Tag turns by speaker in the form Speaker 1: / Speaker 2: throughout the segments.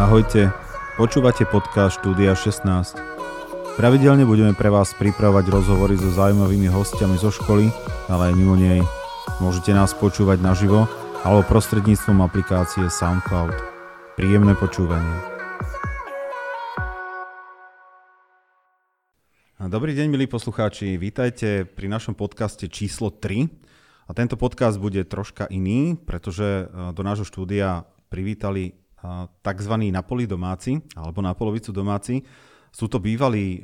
Speaker 1: Ahojte, počúvate podcast Štúdia 16. Pravidelne budeme pre vás pripravovať rozhovory so zaujímavými hostiami zo školy, ale aj mimo nej. Môžete nás počúvať naživo alebo prostredníctvom aplikácie SoundCloud. Príjemné počúvanie. Dobrý deň, milí poslucháči. Vítajte pri našom podcaste číslo 3. A tento podcast bude troška iný, pretože e, do nášho štúdia privítali tzv. Napoli domáci, alebo na polovicu domáci. Sú to bývalí e,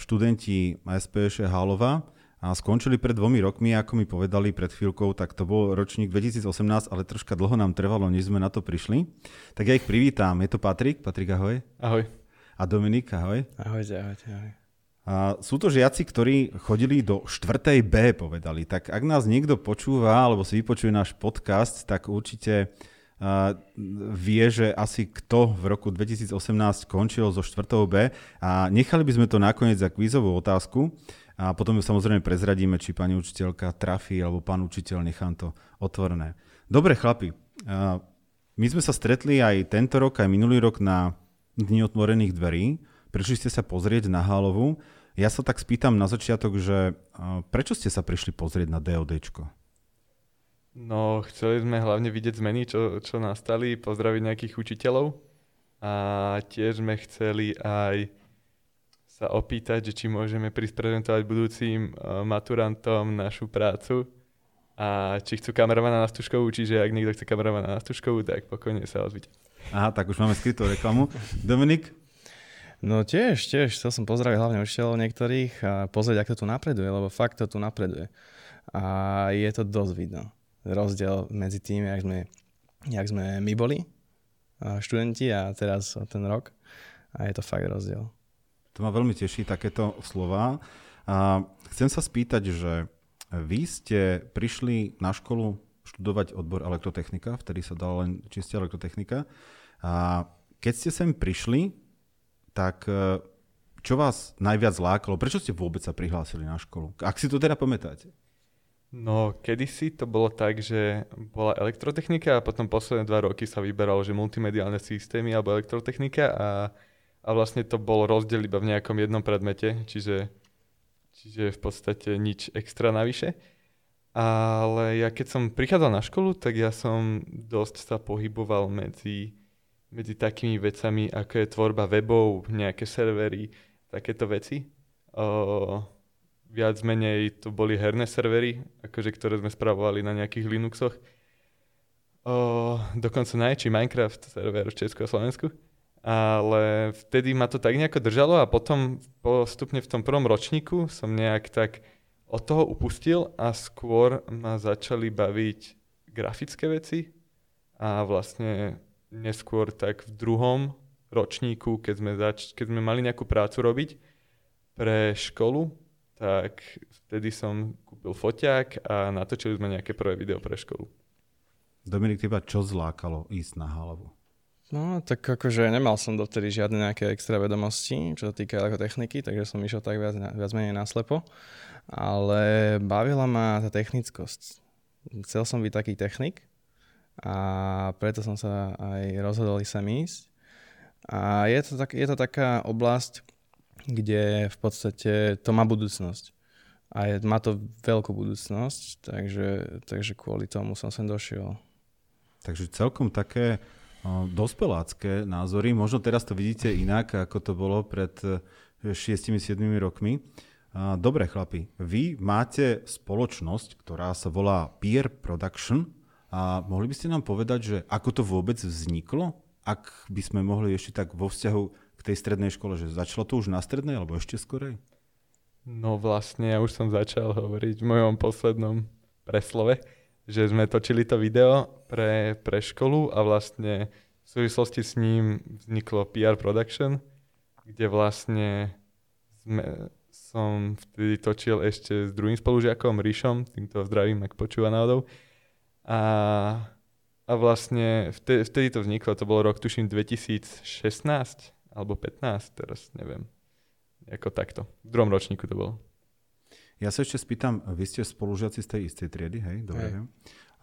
Speaker 1: študenti SPŠ Hálova a skončili pred dvomi rokmi, ako mi povedali pred chvíľkou, tak to bol ročník 2018, ale troška dlho nám trvalo, než sme na to prišli. Tak ja ich privítam. Je to Patrik. Patrik, ahoj.
Speaker 2: Ahoj.
Speaker 1: A Dominik, ahoj.
Speaker 2: Ahojte, ahojte, ahoj.
Speaker 1: A sú to žiaci, ktorí chodili do 4. B, povedali. Tak ak nás niekto počúva, alebo si vypočuje náš podcast, tak určite vie, že asi kto v roku 2018 skončil zo 4. B a nechali by sme to nakoniec za kvízovú otázku a potom ju samozrejme prezradíme, či pani učiteľka trafí alebo pán učiteľ, nechám to otvorené. Dobre chlapi, my sme sa stretli aj tento rok, aj minulý rok na Dni otvorených dverí. Prišli ste sa pozrieť na Hálovu. Ja sa tak spýtam na začiatok, že prečo ste sa prišli pozrieť na DODčko?
Speaker 2: No, chceli sme hlavne vidieť zmeny, čo, čo nastali, pozdraviť nejakých učiteľov a tiež sme chceli aj sa opýtať, že či môžeme prísť prezentovať budúcim uh, maturantom našu prácu a či chcú kameramana na Stužkovú, čiže ak niekto chce kameramana na Stužkovú, tak pokojne sa ozvite.
Speaker 1: Aha, tak už máme skrytú reklamu. Dominik?
Speaker 3: No tiež, tiež. Chcel som pozdraviť hlavne učiteľov niektorých a pozrieť, ako to tu napreduje, lebo fakt to tu napreduje. A je to dosť vidno rozdiel medzi tým, jak sme, jak sme my boli študenti a teraz ten rok. A je to fakt rozdiel.
Speaker 1: To ma veľmi teší, takéto slova. A chcem sa spýtať, že vy ste prišli na školu študovať odbor elektrotechnika, vtedy sa dala len čistá elektrotechnika. A keď ste sem prišli, tak e, čo vás najviac lákalo? Prečo ste vôbec sa prihlásili na školu? Ak si to teda pamätáte.
Speaker 2: No, kedysi to bolo tak, že bola elektrotechnika a potom posledné dva roky sa vyberalo, že multimediálne systémy alebo elektrotechnika a, a vlastne to bol rozdiel iba v nejakom jednom predmete, čiže, čiže v podstate nič extra navyše. Ale ja keď som prichádzal na školu, tak ja som dosť sa pohyboval medzi, medzi takými vecami, ako je tvorba webov, nejaké servery, takéto veci. O, viac menej to boli herné servery, akože, ktoré sme spravovali na nejakých Linuxoch. O, dokonca najväčší Minecraft server v Česku a Slovensku. Ale vtedy ma to tak nejako držalo a potom postupne v tom prvom ročníku som nejak tak od toho upustil a skôr ma začali baviť grafické veci a vlastne neskôr tak v druhom ročníku, keď sme, zač- keď sme mali nejakú prácu robiť pre školu, tak vtedy som kúpil foťák a natočili sme nejaké prvé video pre školu.
Speaker 1: Dominik, teba čo zlákalo ísť na hlavu?
Speaker 3: No, tak akože nemal som dovtedy žiadne nejaké extra vedomosti, čo sa týka techniky, takže som išiel tak viac, viac menej naslepo. Ale bavila ma tá technickosť. Chcel som byť taký technik a preto som sa aj rozhodol sem ísť. A je to, tak, je to taká oblasť, kde v podstate to má budúcnosť. A je, má to veľkú budúcnosť, takže, takže kvôli tomu som sem došiel.
Speaker 1: Takže celkom také o, dospelácké názory. Možno teraz to vidíte inak, ako to bolo pred 6-7 e, rokmi. Dobre, chlapi, vy máte spoločnosť, ktorá sa volá Peer Production a mohli by ste nám povedať, že ako to vôbec vzniklo? Ak by sme mohli ešte tak vo vzťahu tej strednej škole, že začalo to už na strednej alebo ešte skorej?
Speaker 2: No vlastne ja už som začal hovoriť v mojom poslednom preslove, že sme točili to video pre, pre školu a vlastne v súvislosti s ním vzniklo PR Production, kde vlastne sme, som vtedy točil ešte s druhým spolužiakom, Ríšom, týmto zdravím, ak počúva náhodou. A, a vlastne vtedy, vtedy to vzniklo, to bol rok tuším 2016, alebo 15, teraz neviem. Ako takto. V druhom ročníku to bolo.
Speaker 1: Ja sa ešte spýtam, vy ste spolužiaci z tej istej triedy, hej? Dobre, hej.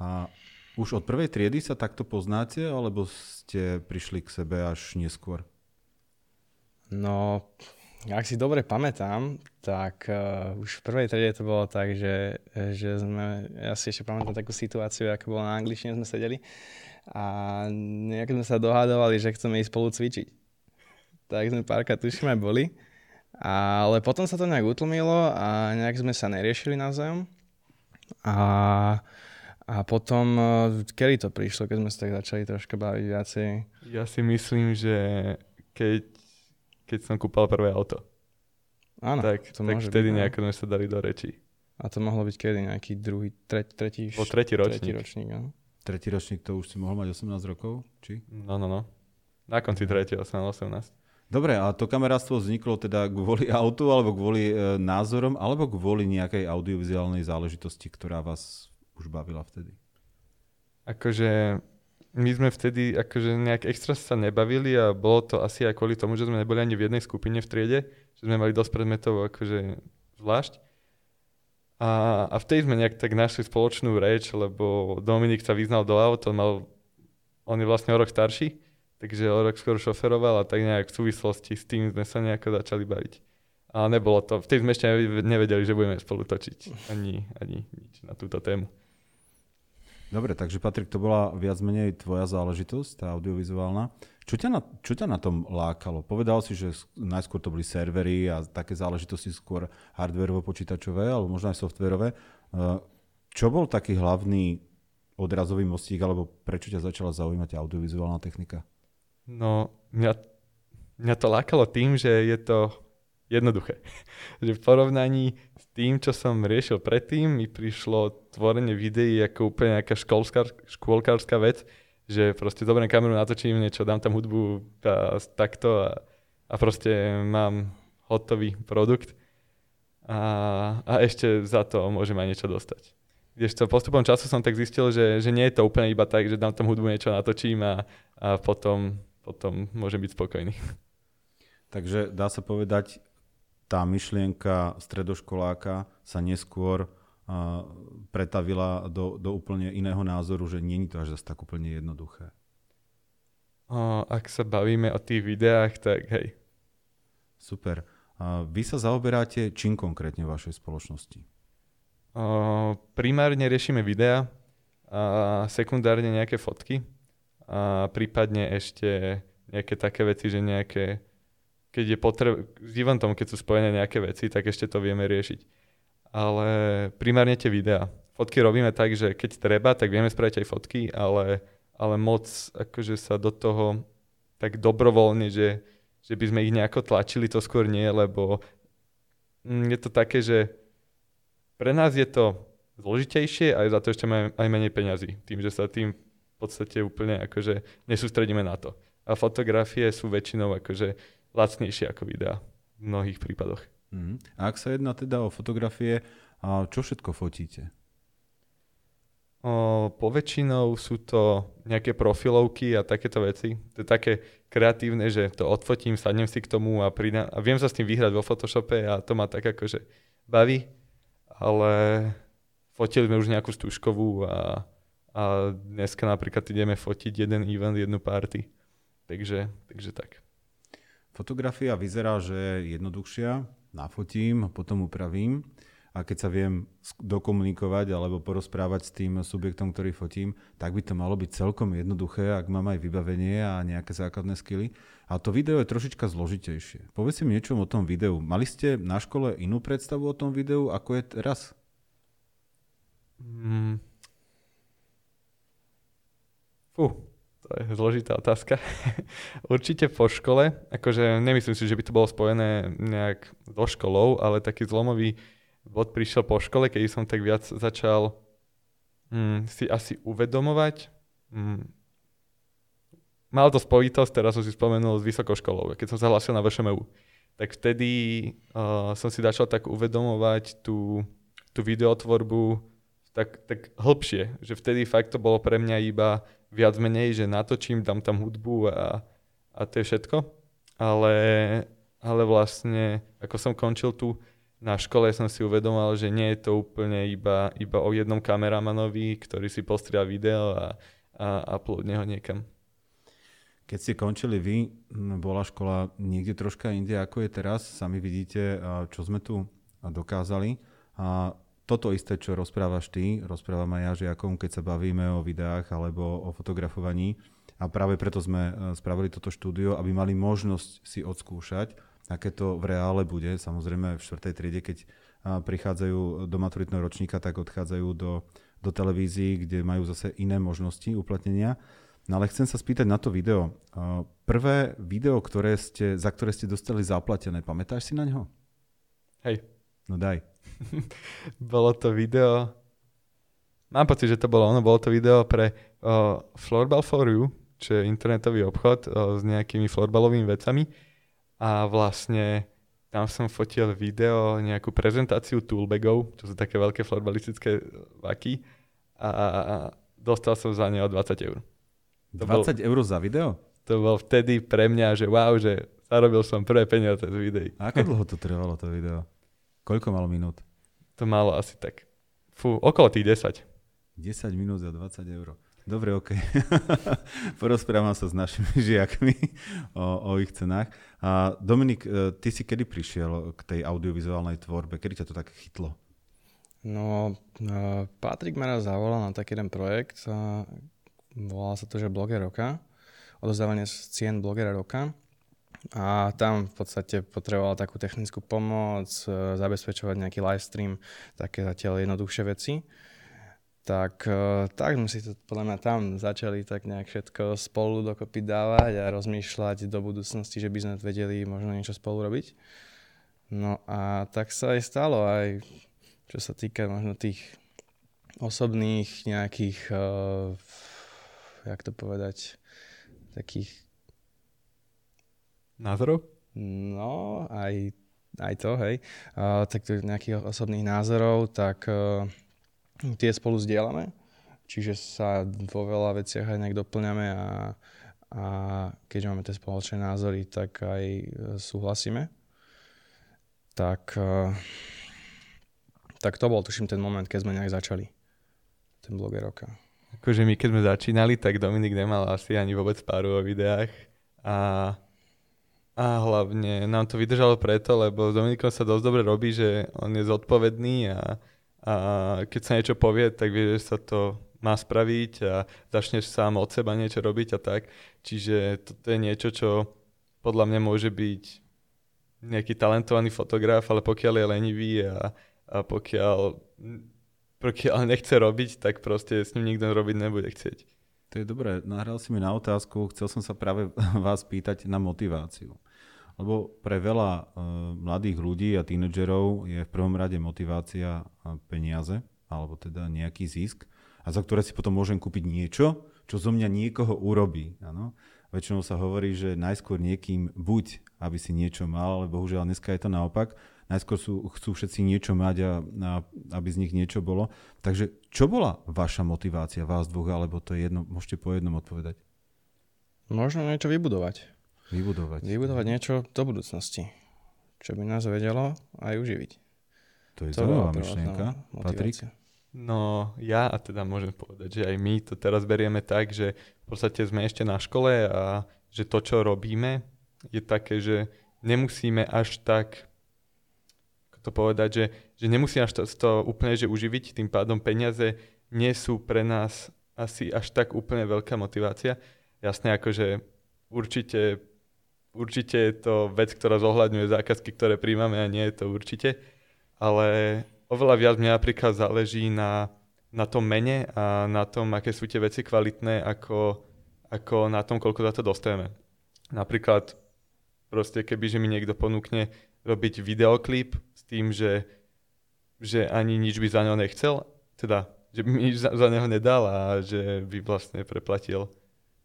Speaker 1: A Už od prvej triedy sa takto poznáte, alebo ste prišli k sebe až neskôr?
Speaker 3: No, ak si dobre pamätám, tak uh, už v prvej triede to bolo tak, že, že sme, ja si ešte pamätám takú situáciu, ako bolo na angličtine, sme sedeli a nejak sme sa dohadovali, že chceme ísť spolu cvičiť. Tak sme párka tuším aj boli. Ale potom sa to nejak utlmilo a nejak sme sa neriešili navzájom. A a potom, e, kedy to prišlo, keď sme sa tak začali troška baviť viacej?
Speaker 2: Ja si myslím, že keď, keď som kúpal prvé auto.
Speaker 3: Áno,
Speaker 2: tak, to tak vtedy byť, nejako sme sa dali do reči.
Speaker 3: A to mohlo byť kedy? Nejaký druhý, tre, tretí,
Speaker 2: Bol tretí ročník.
Speaker 3: Tretí ročník, áno.
Speaker 1: Tretí ročník to už si mohol mať 18 rokov, či?
Speaker 2: No, no, no. Na konci tretieho som 18.
Speaker 1: Dobre, a to kamerátstvo vzniklo teda kvôli autu, alebo kvôli e, názorom, alebo kvôli nejakej audiovizuálnej záležitosti, ktorá vás už bavila vtedy?
Speaker 2: Akože my sme vtedy akože nejak extra sa nebavili a bolo to asi aj kvôli tomu, že sme neboli ani v jednej skupine v triede, že sme mali dosť predmetov akože zvlášť. A, a vtedy sme nejak tak našli spoločnú reč, lebo Dominik sa vyznal do aut, on, mal, on je vlastne o rok starší, takže o rok skôr šoferoval a tak nejak v súvislosti s tým sme sa nejako začali baviť. A nebolo to, vtedy sme ešte nevedeli, že budeme spolu točiť ani, ani nič na túto tému.
Speaker 1: Dobre, takže Patrik, to bola viac menej tvoja záležitosť, tá audiovizuálna. Čo ťa, na, čo ťa na tom lákalo? Povedal si, že najskôr to boli servery a také záležitosti skôr hardwareovo-počítačové, alebo možno aj softwareové. Eh, čo bol taký hlavný odrazový mostík, alebo prečo ťa začala zaujímať audiovizuálna technika?
Speaker 2: No, mňa, mňa to lákalo tým, že je to jednoduché. že v porovnaní tým, čo som riešil predtým, mi prišlo tvorenie videí ako úplne nejaká škôlkárska vec, že proste zoberiem kameru, natočím niečo, dám tam hudbu a takto a, a proste mám hotový produkt a, a ešte za to môžem aj niečo dostať. Kdežto postupom času som tak zistil, že, že nie je to úplne iba tak, že dám tam hudbu, niečo natočím a, a potom, potom môžem byť spokojný.
Speaker 1: Takže dá sa povedať, tá myšlienka stredoškoláka sa neskôr uh, pretavila do, do úplne iného názoru, že je to až zase tak úplne jednoduché.
Speaker 2: O, ak sa bavíme o tých videách, tak hej.
Speaker 1: Super. Uh, vy sa zaoberáte čím konkrétne v vašej spoločnosti?
Speaker 2: O, primárne riešime videá, a sekundárne nejaké fotky a prípadne ešte nejaké také veci, že nejaké keď je potreb, s eventom, keď sú spojené nejaké veci, tak ešte to vieme riešiť. Ale primárne tie videá. Fotky robíme tak, že keď treba, tak vieme spraviť aj fotky, ale, ale moc akože sa do toho tak dobrovoľne, že, že by sme ich nejako tlačili, to skôr nie, lebo mm, je to také, že pre nás je to zložitejšie a za to ešte máme aj menej peňazí. Tým, že sa tým podstate úplne akože nesústredíme na to. A fotografie sú väčšinou akože lacnejšie ako videá v mnohých prípadoch.
Speaker 1: Mm. A ak sa jedná teda o fotografie, a čo všetko fotíte?
Speaker 2: O, poväčšinou sú to nejaké profilovky a takéto veci. To je také kreatívne, že to odfotím, sadnem si k tomu a, pridám, a viem sa s tým vyhrať vo Photoshope a to ma tak akože baví, ale fotili sme už nejakú stúžkovú a, a dneska napríklad ideme fotiť jeden event, jednu party. Takže, takže tak.
Speaker 1: Fotografia vyzerá, že je jednoduchšia, nafotím, potom upravím a keď sa viem dokomunikovať alebo porozprávať s tým subjektom, ktorý fotím, tak by to malo byť celkom jednoduché, ak mám aj vybavenie a nejaké základné skily. A to video je trošička zložitejšie. Povedzte mi niečo o tom videu. Mali ste na škole inú predstavu o tom videu, ako je teraz? Mm.
Speaker 2: Fú, to je zložitá otázka. Určite po škole, akože nemyslím si, že by to bolo spojené nejak so školou, ale taký zlomový bod prišiel po škole, keď som tak viac začal mm, si asi uvedomovať. Mm, mal to spojitosť, teraz som si spomenul s vysokou školou, keď som sa hlásil na VŠMU. Tak vtedy uh, som si začal tak uvedomovať tú, tú videotvorbu tak, tak hĺbšie, že vtedy fakt to bolo pre mňa iba viac menej, že natočím, dám tam hudbu a, a to je všetko. Ale, ale vlastne, ako som končil tú na škole som si uvedomoval, že nie je to úplne iba, iba o jednom kameramanovi, ktorý si postria video a, a uploadne ho niekam.
Speaker 1: Keď ste končili vy, bola škola niekde troška inde, ako je teraz. Sami vidíte, čo sme tu dokázali. A toto isté, čo rozprávaš ty, rozprávam aj ja žiakom, keď sa bavíme o videách alebo o fotografovaní. A práve preto sme e, spravili toto štúdio, aby mali možnosť si odskúšať, aké to v reále bude. Samozrejme v 4. triede, keď prichádzajú do maturitného ročníka, tak odchádzajú do, do televízií, kde majú zase iné možnosti uplatnenia. No ale chcem sa spýtať na to video. Prvé video, ktoré ste, za ktoré ste dostali zaplatené, pamätáš si na ňo?
Speaker 2: Hej.
Speaker 1: No daj.
Speaker 2: bolo to video, mám pocit, že to bolo ono, bolo to video pre uh, Floorball for You, čo je internetový obchod uh, s nejakými florbalovými vecami a vlastne tam som fotil video, nejakú prezentáciu toolbagov, čo sú také veľké florbalistické vaky a, a dostal som za ne o 20 eur.
Speaker 1: To 20 bol, eur za video?
Speaker 2: To bol vtedy pre mňa, že wow, že zarobil som prvé peniaze z videí.
Speaker 1: A ako dlho to trvalo, to video? Koľko malo minút?
Speaker 2: To malo asi tak, fú, okolo tých 10.
Speaker 1: 10 minút za 20 eur. Dobre, OK. Porozprávam sa s našimi žiakmi o, o ich cenách. A Dominik, e, ty si kedy prišiel k tej audiovizuálnej tvorbe? Kedy ťa to tak chytlo?
Speaker 3: No, e, Patrik ma raz zavolal na taký jeden projekt, volá sa to, že Bloger roka, odozdávanie cien blogera roka. A tam v podstate potreboval takú technickú pomoc, e, zabezpečovať nejaký live stream, také zatiaľ jednoduchšie veci. Tak, e, tak sme si to podľa mňa tam začali tak nejak všetko spolu dokopy dávať a rozmýšľať do budúcnosti, že by sme vedeli možno niečo spolu robiť. No a tak sa aj stalo, aj čo sa týka možno tých osobných nejakých uh, jak to povedať, takých...
Speaker 2: Názorov?
Speaker 3: No, aj, aj to, hej. Uh, tak nejakých osobných názorov, tak uh, tie spolu zdieľame. Čiže sa vo veľa veciach aj nejak doplňame a, a keďže máme tie spoločné názory, tak aj uh, súhlasíme. Tak, uh, tak to bol, tuším, ten moment, keď sme nejak začali ten bloger roka
Speaker 2: akože my keď sme začínali, tak Dominik nemal asi ani vôbec páru o videách a, a hlavne nám to vydržalo preto, lebo s Dominikom sa dosť dobre robí, že on je zodpovedný a, a keď sa niečo povie, tak vie, že sa to má spraviť a začneš sám od seba niečo robiť a tak. Čiže toto je niečo, čo podľa mňa môže byť nejaký talentovaný fotograf, ale pokiaľ je lenivý a, a pokiaľ pokiaľ nechce robiť, tak proste s ním nikto robiť nebude chcieť.
Speaker 1: To je dobré, nahral si mi na otázku, chcel som sa práve vás pýtať na motiváciu. Lebo pre veľa uh, mladých ľudí a tínedžerov je v prvom rade motivácia peniaze, alebo teda nejaký zisk, a za ktoré si potom môžem kúpiť niečo, čo zo mňa niekoho urobí. Ano? Väčšinou sa hovorí, že najskôr niekým buď, aby si niečo mal, ale bohužiaľ dneska je to naopak, najskôr sú, chcú všetci niečo mať a, a aby z nich niečo bolo. Takže čo bola vaša motivácia, vás dvoch, alebo to je jedno, môžete po jednom odpovedať?
Speaker 3: Možno niečo vybudovať.
Speaker 1: Vybudovať.
Speaker 3: Vybudovať niečo do budúcnosti, čo by nás vedelo aj uživiť.
Speaker 1: To je zaujímavá myšlienka. Patrik?
Speaker 2: No ja a teda môžem povedať, že aj my to teraz berieme tak, že v podstate sme ešte na škole a že to, čo robíme, je také, že nemusíme až tak to povedať, že, že nemusíme až to, to úplne že uživiť, tým pádom peniaze nie sú pre nás asi až tak úplne veľká motivácia. Jasné, akože určite, určite je to vec, ktorá zohľadňuje zákazky, ktoré príjmame a nie je to určite, ale oveľa viac mňa napríklad záleží na, na tom mene a na tom, aké sú tie veci kvalitné, ako, ako na tom, koľko za to dostajeme. Napríklad proste keby, mi niekto ponúkne robiť videoklip s tým, že, že ani nič by za neho nechcel, teda, že by mi nič za, za neho nedal a že by vlastne preplatil.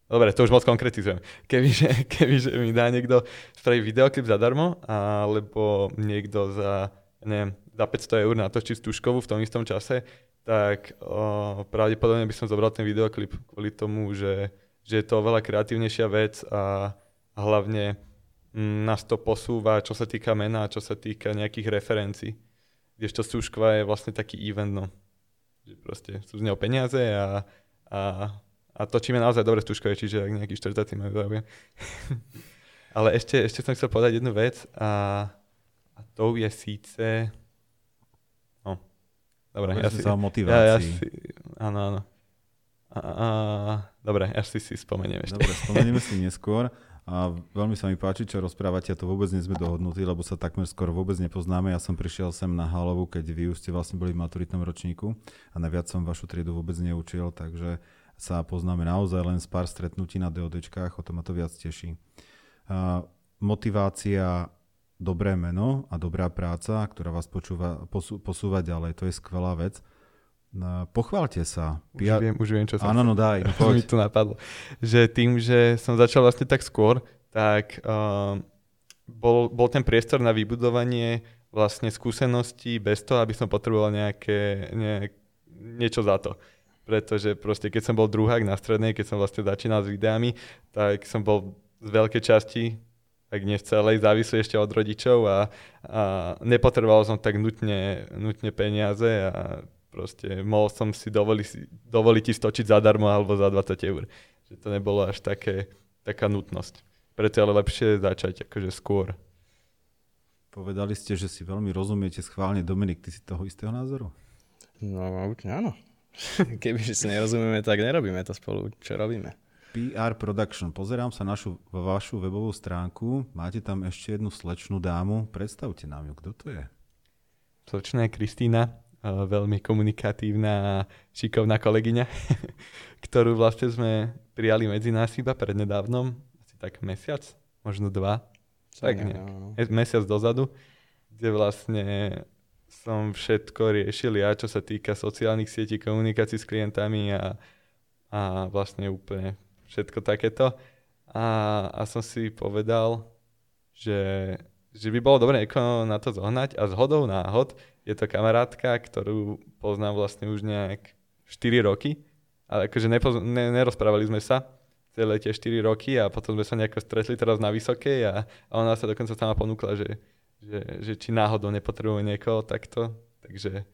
Speaker 2: Dobre, to už moc konkretizujem. Kebyže, kebyže mi dá niekto spraviť videoklip zadarmo, alebo niekto za, neviem, za 500 eur natočí stužkovú v tom istom čase, tak o, pravdepodobne by som zobral ten videoklip kvôli tomu, že, že je to oveľa kreatívnejšia vec a, a hlavne nás to posúva, čo sa týka mena, čo sa týka nejakých referencií. kdežto Súškva je vlastne taký event, no. Že proste sú z neho peniaze a, a, a točíme naozaj dobre Súškove, čiže ak nejaký štvrtáci majú záujem. Ale ešte, ešte som chcel povedať jednu vec a, a to je síce... No, dobre,
Speaker 1: ja
Speaker 2: si...
Speaker 1: O motivácii. Ja, ja si,
Speaker 2: áno, áno. A, a, dobre, ja si si spomeniem ešte.
Speaker 1: Dobre, spomenieme si neskôr. A veľmi sa mi páči, čo rozprávate, a to vôbec nie sme dohodnutí, lebo sa takmer skoro vôbec nepoznáme. Ja som prišiel sem na Halovu, keď vy už ste vlastne boli v maturitnom ročníku a naviac som vašu triedu vôbec neučil, takže sa poznáme naozaj len z pár stretnutí na DODčkách, o to ma to viac teší. A motivácia, dobré meno a dobrá práca, ktorá vás počúva, posú, posúva ďalej, to je skvelá vec. Pochválte sa.
Speaker 2: Už, ja... viem, už viem, čo
Speaker 1: som... Áno, no daj.
Speaker 2: No, mi to napadlo. Že tým, že som začal vlastne tak skôr, tak uh, bol, bol ten priestor na vybudovanie vlastne skúseností bez toho, aby som potreboval nejaké, nejak, niečo za to. Pretože proste keď som bol druhák na strednej, keď som vlastne začínal s videami, tak som bol z veľkej časti, tak nie v celej, závislý ešte od rodičov a, a nepotreboval som tak nutne, nutne peniaze a Proste mohol som si dovoliť, dovoliť ti stočiť zadarmo alebo za 20 eur. Že to nebolo až také, taká nutnosť. Preto je ale lepšie začať akože skôr.
Speaker 1: Povedali ste, že si veľmi rozumiete schválne. Dominik, ty si toho istého názoru?
Speaker 3: No, áno. Keby si nerozumieme, tak nerobíme to spolu. Čo robíme?
Speaker 1: PR Production. Pozerám sa našu, vašu webovú stránku. Máte tam ešte jednu slečnú dámu. Predstavte nám ju, kto to je?
Speaker 2: Slečná je Kristýna veľmi komunikatívna a šikovná kolegyňa, ktorú vlastne sme prijali medzi nás iba prednedávnom, asi tak mesiac, možno dva, tak nejak, mesiac dozadu, kde vlastne som všetko riešil ja, čo sa týka sociálnych sietí, komunikácií s klientami a, a vlastne úplne všetko takéto. A, a som si povedal, že, že by bolo niekoho na to zohnať a zhodou náhod je to kamarátka, ktorú poznám vlastne už nejak 4 roky, ale akože nepoz- ne- nerozprávali sme sa celé tie 4 roky a potom sme sa nejako stretli teraz na Vysokej a, a ona sa dokonca sama ponúkla, že, že, že či náhodou nepotrebuje niekoho takto, takže,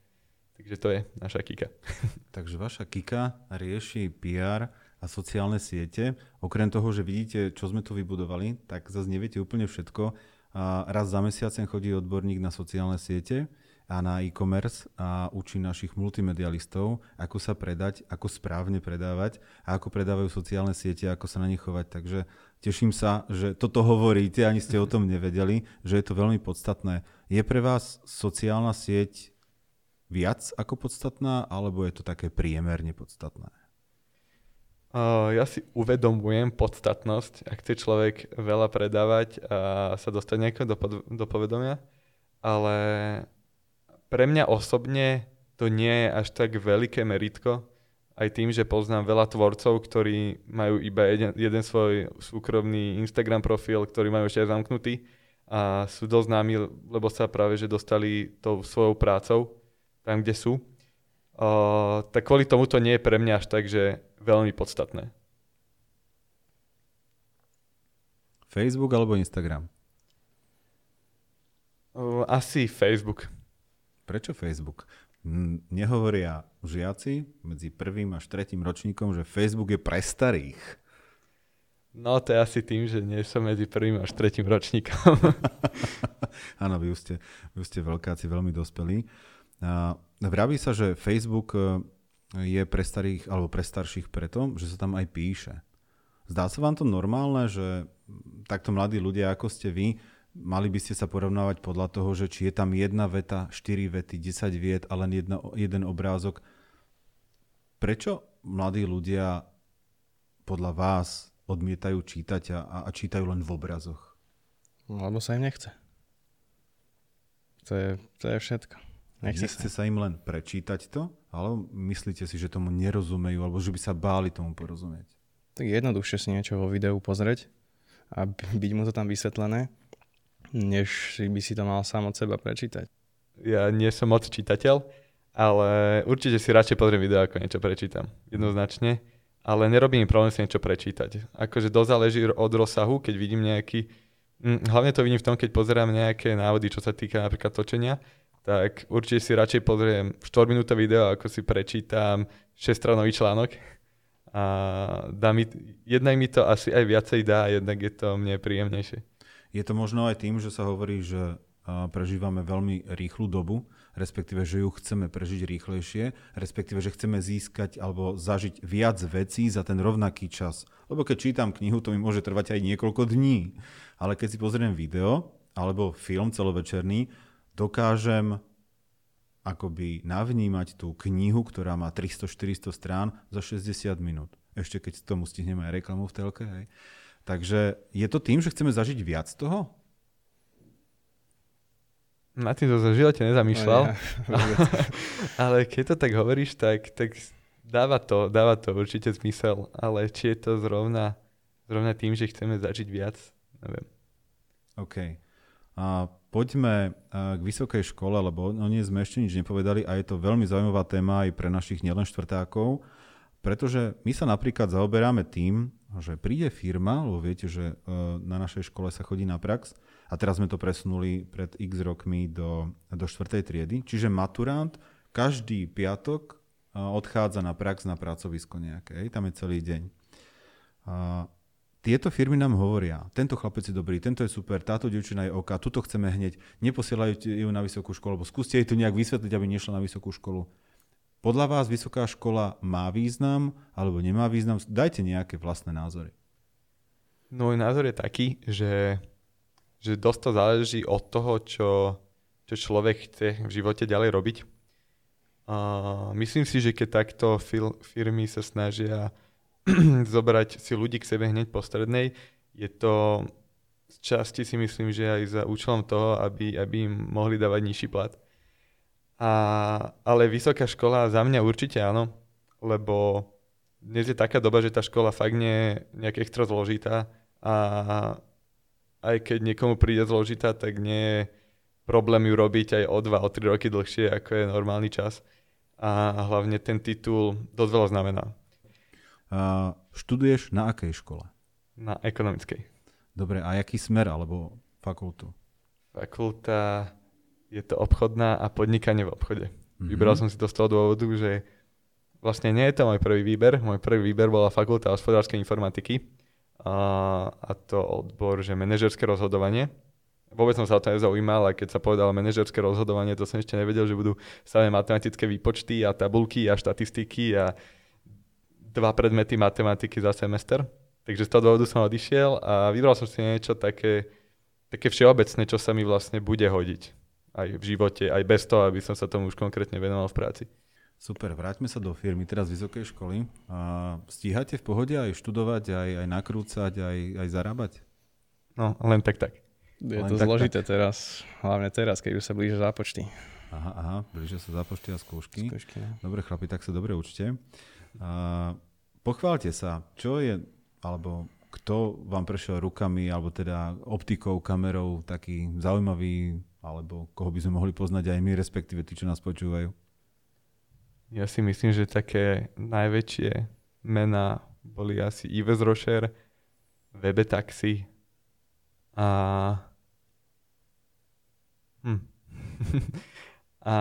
Speaker 2: takže to je naša Kika.
Speaker 1: Takže vaša Kika rieši PR a sociálne siete. Okrem toho, že vidíte, čo sme tu vybudovali, tak zase neviete úplne všetko. A raz za mesiac sem chodí odborník na sociálne siete a na e-commerce a učí našich multimedialistov, ako sa predať, ako správne predávať a ako predávajú sociálne siete, ako sa na nich chovať. Takže teším sa, že toto hovoríte, ani ste o tom nevedeli, že je to veľmi podstatné. Je pre vás sociálna sieť viac ako podstatná, alebo je to také priemerne podstatné?
Speaker 2: Ja si uvedomujem podstatnosť, ak chce človek veľa predávať a sa dostať nejako do, pod, do povedomia, ale pre mňa osobne to nie je až tak veľké meritko, aj tým, že poznám veľa tvorcov, ktorí majú iba jeden, jeden svoj súkromný Instagram profil, ktorý majú ešte aj zamknutý a sú dosť známi, lebo sa práve že dostali tou svojou prácou tam, kde sú. Uh, tak kvôli tomu to nie je pre mňa až tak, že veľmi podstatné.
Speaker 1: Facebook alebo Instagram?
Speaker 2: Uh, asi Facebook.
Speaker 1: Prečo Facebook? Nehovoria žiaci medzi prvým až tretím ročníkom, že Facebook je pre starých.
Speaker 2: No to je asi tým, že nie som medzi prvým až tretím ročníkom.
Speaker 1: Áno, vy ste, vy ste veľkáci, veľmi dospelí. A vraví sa, že Facebook e, je pre starých alebo pre starších preto, že sa tam aj píše. Zdá sa vám to normálne, že takto mladí ľudia, ako ste vy, mali by ste sa porovnávať podľa toho, že či je tam jedna veta, štyri vety, 10 viet a len jedna, jeden obrázok. Prečo mladí ľudia podľa vás odmietajú čítať a, a čítajú len v obrazoch?
Speaker 3: No, lebo sa im nechce. To je, to je všetko.
Speaker 1: Nechce, nechce sa. sa im len prečítať to, ale myslíte si, že tomu nerozumejú, alebo že by sa báli tomu porozumieť?
Speaker 3: Tak jednoduchšie si niečo vo videu pozrieť a byť mu to tam vysvetlené než by si to mal sám od seba prečítať.
Speaker 2: Ja nie som moc čitateľ, ale určite si radšej pozriem video, ako niečo prečítam. Jednoznačne. Ale nerobím mi problém si niečo prečítať. Akože dosť záleží od rozsahu, keď vidím nejaký... Hm, hlavne to vidím v tom, keď pozerám nejaké návody, čo sa týka napríklad točenia tak určite si radšej pozriem 4 minútové video, ako si prečítam 6-stranový článok. A dá mi, jednak mi to asi aj viacej dá, jednak je to mne príjemnejšie.
Speaker 1: Je to možno aj tým, že sa hovorí, že prežívame veľmi rýchlu dobu, respektíve, že ju chceme prežiť rýchlejšie, respektíve, že chceme získať alebo zažiť viac vecí za ten rovnaký čas. Lebo keď čítam knihu, to mi môže trvať aj niekoľko dní. Ale keď si pozriem video alebo film celovečerný, dokážem akoby navnímať tú knihu, ktorá má 300-400 strán za 60 minút. Ešte keď tomu stihneme aj reklamu v telke. Hej. Takže je to tým, že chceme zažiť viac toho?
Speaker 2: Na tým som sa v živote nezamýšľal. No, ja. ale keď to tak hovoríš, tak, tak dáva, to, dáva to určite zmysel. Ale či je to zrovna, zrovna tým, že chceme zažiť viac, neviem.
Speaker 1: OK. A poďme k vysokej škole, lebo o nej sme ešte nič nepovedali a je to veľmi zaujímavá téma aj pre našich nielen štvrtákov, pretože my sa napríklad zaoberáme tým, že príde firma, lebo viete, že e, na našej škole sa chodí na prax, a teraz sme to presunuli pred x rokmi do, do 4. triedy. Čiže maturant každý piatok odchádza na prax na pracovisko nejaké. Tam je celý deň. Tieto firmy nám hovoria, tento chlapec je dobrý, tento je super, táto dievčina je OK, tuto chceme hneď, neposielajú ju na vysokú školu, alebo skúste jej to nejak vysvetliť, aby nešla na vysokú školu. Podľa vás vysoká škola má význam alebo nemá význam? Dajte nejaké vlastné názory.
Speaker 2: No, môj názor je taký, že že dosť to záleží od toho, čo, čo človek chce v živote ďalej robiť. A myslím si, že keď takto fil, firmy sa snažia zobrať si ľudí k sebe hneď po strednej, je to z časti si myslím, že aj za účelom toho, aby, aby im mohli dávať nižší plat. A, ale vysoká škola za mňa určite áno, lebo dnes je taká doba, že tá škola fakt nie je nejak extra zložitá a aj keď niekomu príde zložitá, tak nie je problém ju robiť aj o 2, o 3 roky dlhšie, ako je normálny čas. A hlavne ten titul dosť veľa znamená.
Speaker 1: Študuješ na akej škole?
Speaker 2: Na ekonomickej.
Speaker 1: Dobre, a aký smer alebo fakultu?
Speaker 2: Fakulta je to obchodná a podnikanie v obchode. Mm-hmm. Vybral som si to z toho dôvodu, že vlastne nie je to môj prvý výber. Môj prvý výber bola fakulta hospodárskej informatiky a, a to odbor, že manažerské rozhodovanie. Vôbec som sa o to nezaujímal, a keď sa povedalo manažerské rozhodovanie, to som ešte nevedel, že budú samé matematické výpočty a tabulky a štatistiky a dva predmety matematiky za semester. Takže z toho dôvodu som odišiel a vybral som si niečo také, také všeobecné, čo sa mi vlastne bude hodiť aj v živote, aj bez toho, aby som sa tomu už konkrétne venoval v práci.
Speaker 1: Super, vráťme sa do firmy, teraz vysokej školy. A stíhate v pohode aj študovať, aj, aj nakrúcať, aj, aj zarábať?
Speaker 2: No, len tak tak.
Speaker 3: Je len to tak, zložité tak. teraz, hlavne teraz, keď už sa blížia zápočty.
Speaker 1: Aha, aha, blížia sa zápočty a skúšky.
Speaker 3: skúšky no.
Speaker 1: Dobre chlapi, tak sa dobre učte. Pochválte sa, čo je, alebo kto vám prešiel rukami, alebo teda optikou, kamerou taký zaujímavý, alebo koho by sme mohli poznať aj my, respektíve tí, čo nás počúvajú?
Speaker 2: Ja si myslím, že také najväčšie mená boli asi Yves Rocher, Webe Taxi a... Hm. a,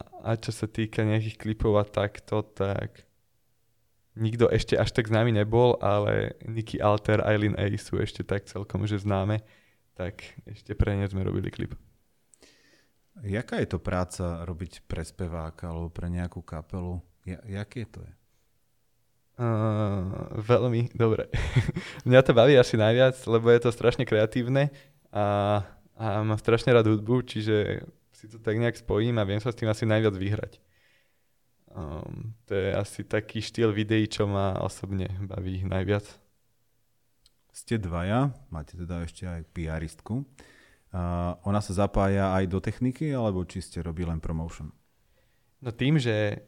Speaker 2: a čo sa týka nejakých klipov a takto, tak nikto ešte až tak známy nebol, ale Nicky Alter, Eileen A sú ešte tak celkom že známe, tak ešte pre ne sme robili klip.
Speaker 1: Jaká je to práca robiť pre speváka alebo pre nejakú kapelu? Ja, jaké to je?
Speaker 2: Uh, veľmi dobre. Mňa to baví asi najviac, lebo je to strašne kreatívne a, a mám strašne rád hudbu, čiže si to tak nejak spojím a viem sa s tým asi najviac vyhrať. Um, to je asi taký štýl videí, čo ma osobne baví najviac.
Speaker 1: Ste dvaja, máte teda ešte aj PRistku. Uh, ona sa zapája aj do techniky, alebo či ste robili len promotion?
Speaker 2: No tým, že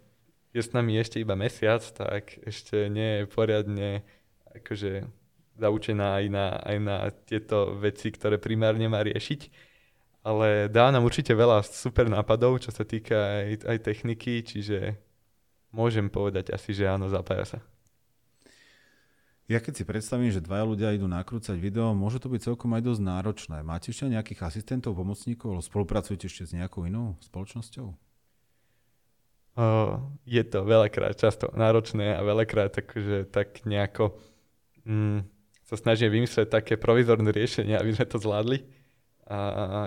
Speaker 2: je s nami ešte iba mesiac, tak ešte nie je poriadne akože zaučená aj na, aj na tieto veci, ktoré primárne má riešiť. Ale dá nám určite veľa super nápadov, čo sa týka aj, aj techniky, čiže môžem povedať asi, že áno, zapája sa.
Speaker 1: Ja keď si predstavím, že dvaja ľudia idú nakrúcať video, môže to byť celkom aj dosť náročné. Máte ešte nejakých asistentov, pomocníkov, alebo spolupracujete ešte s nejakou inou spoločnosťou?
Speaker 2: Uh, je to veľakrát často náročné a veľakrát takže tak nejako mm, sa snažím vymyslieť také provizorné riešenie, aby sme to zvládli. A, a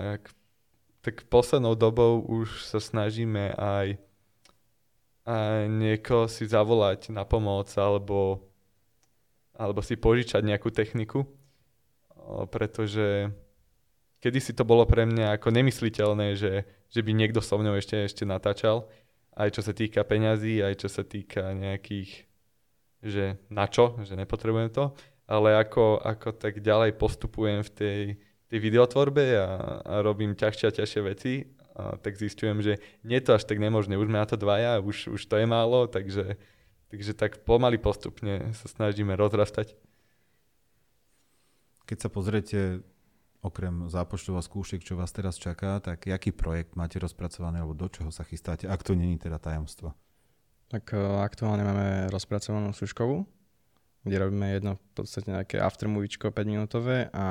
Speaker 2: tak poslednou dobou už sa snažíme aj, aj niekoho si zavolať na pomoc alebo alebo si požičať nejakú techniku, pretože kedysi to bolo pre mňa ako nemysliteľné, že, že by niekto so mnou ešte, ešte natáčal, aj čo sa týka peňazí, aj čo sa týka nejakých, že na čo, že nepotrebujem to, ale ako, ako tak ďalej postupujem v tej, tej videotvorbe a, a robím ťažšie a ťažšie veci, a tak zistujem, že nie je to až tak nemožné. Už sme na to dvaja, už, už to je málo, takže Takže tak pomaly postupne sa snažíme rozrastať.
Speaker 1: Keď sa pozriete okrem zápočtov a skúšek, čo vás teraz čaká, tak aký projekt máte rozpracovaný alebo do čoho sa chystáte, ak to není teda tajomstvo?
Speaker 3: Tak e, aktuálne máme rozpracovanú súškovú, kde robíme jedno v podstate nejaké aftermoviečko 5 minútové a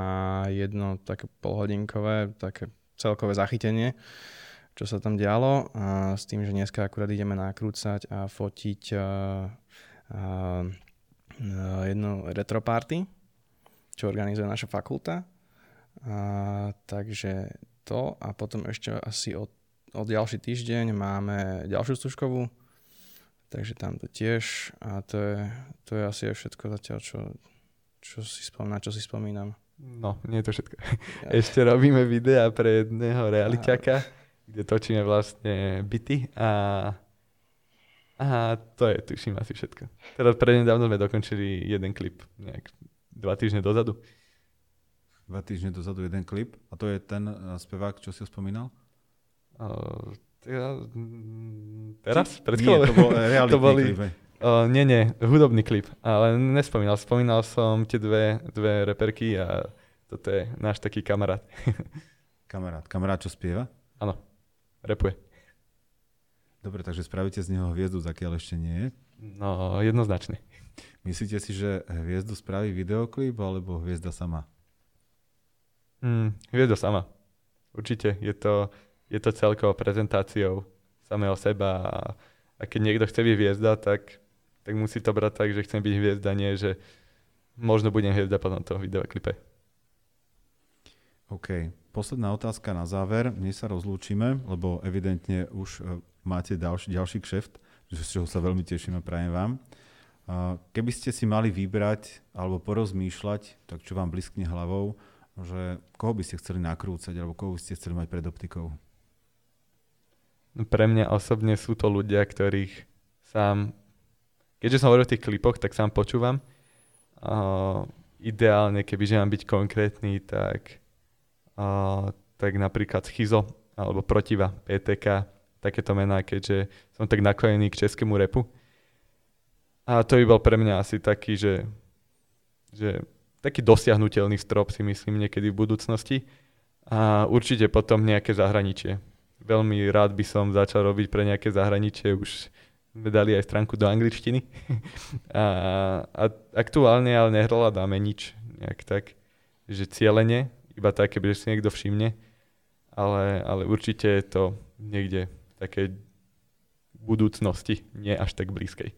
Speaker 3: jedno také polhodinkové, také celkové zachytenie čo sa tam dialo a s tým, že dneska akurát ideme nakrúcať a fotiť a, a, jednu retroparty, čo organizuje naša fakulta. A, takže to a potom ešte asi od, od ďalší týždeň máme ďalšiu stužkovú, takže tam to tiež a to je, to je asi všetko zatiaľ, čo, čo si spomínam, čo si spomínam.
Speaker 2: No, nie je to všetko. Ja. Ešte robíme videa pre jedného realiťaka kde točíme vlastne byty a, a to je, tuším, asi všetko. Teraz prednedávno sme dokončili jeden klip, nejak dva týždne dozadu.
Speaker 1: Dva týždne dozadu jeden klip a to je ten uh, spevák, čo si spomínal?
Speaker 2: Uh, teraz? teraz?
Speaker 1: Pred nie, to bol realitný to boli, klip.
Speaker 2: Uh, nie, nie, hudobný klip, ale nespomínal. Spomínal som tie dve, dve reperky a toto je náš taký kamarát.
Speaker 1: kamarát. Kamarát, čo spieva?
Speaker 2: Áno repuje.
Speaker 1: Dobre, takže spravíte z neho hviezdu, zakiaľ ešte nie je?
Speaker 2: No, jednoznačne.
Speaker 1: Myslíte si, že hviezdu spraví videoklip alebo hviezda sama?
Speaker 2: Mm, hviezda sama. Určite. Je to, je to celkovo prezentáciou samého seba a, a keď niekto chce byť hviezda, tak, tak musí to brať tak, že chcem byť hviezda, nie že možno budem hviezda po tomto videoklipe.
Speaker 1: OK. Posledná otázka na záver. Dnes sa rozlúčime, lebo evidentne už e, máte ďalší, ďalší kšeft, z čoho sa veľmi teším a prajem vám. Keby ste si mali vybrať alebo porozmýšľať, tak čo vám bliskne hlavou, že koho by ste chceli nakrúcať alebo koho by ste chceli mať pred optikou?
Speaker 2: No, pre mňa osobne sú to ľudia, ktorých sám, keďže som hovoril o tých klipoch, tak sám počúvam. Uh, ideálne, kebyže mám byť konkrétny, tak tak napríklad Schizo alebo Protiva, PTK, takéto mená, keďže som tak naklonený k českému repu. A to by bol pre mňa asi taký, že, že taký dosiahnutelný strop si myslím niekedy v budúcnosti. A určite potom nejaké zahraničie. Veľmi rád by som začal robiť pre nejaké zahraničie, už sme dali aj stránku do angličtiny. a, a aktuálne ale nehľadáme nič nejak tak, že cieľene, iba tak, keby si niekto všimne, ale, ale určite je to niekde v takej budúcnosti, nie až tak blízkej.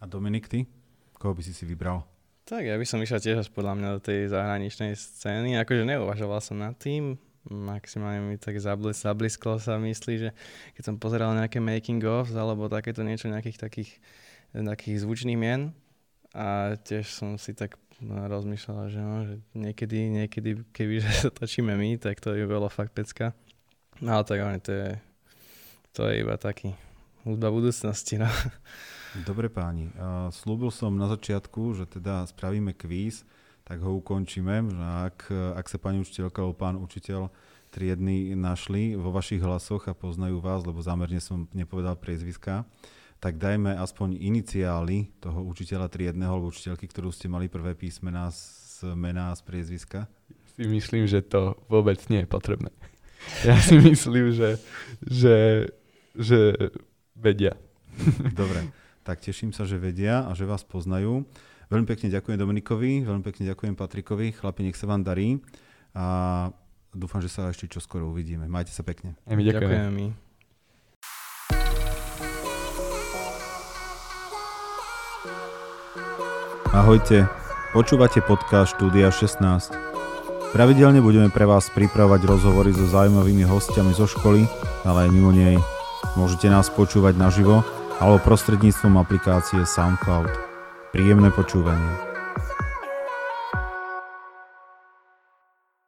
Speaker 1: A Dominik, ty? Koho by si si vybral?
Speaker 3: Tak ja by som išiel tiež podľa mňa do tej zahraničnej scény. Akože neuvažoval som nad tým, maximálne mi tak zablis, zablisklo sa myslí, že keď som pozeral nejaké making of alebo takéto niečo nejakých takých, takých zvučných mien a tiež som si tak rozmýšľala, že, no, že niekedy, niekedy, keby že sa točíme my, tak to by bolo fakt pecka. No ale tak to je, to je iba taký hudba budúcnosti. No.
Speaker 1: Dobre páni, uh, slúbil som na začiatku, že teda spravíme kvíz, tak ho ukončíme. Ak, ak sa pani učiteľka alebo pán učiteľ triedny našli vo vašich hlasoch a poznajú vás, lebo zámerne som nepovedal priezviska, tak dajme aspoň iniciály toho učiteľa triedného alebo učiteľky, ktorú ste mali prvé písmená z mena a z priezviska?
Speaker 2: Si myslím, že to vôbec nie je potrebné. Ja si myslím, že, že, že vedia.
Speaker 1: Dobre, tak teším sa, že vedia a že vás poznajú. Veľmi pekne ďakujem Dominikovi, veľmi pekne ďakujem Patrikovi, chlapi, nech sa vám darí a dúfam, že sa ešte čoskoro uvidíme. Majte sa pekne.
Speaker 2: A my ďakujeme. ďakujeme.
Speaker 1: Ahojte, počúvate podcast Štúdia 16. Pravidelne budeme pre vás pripravovať rozhovory so zaujímavými hostiami zo školy, ale aj mimo nej. Môžete nás počúvať naživo alebo prostredníctvom aplikácie SoundCloud. Príjemné počúvanie.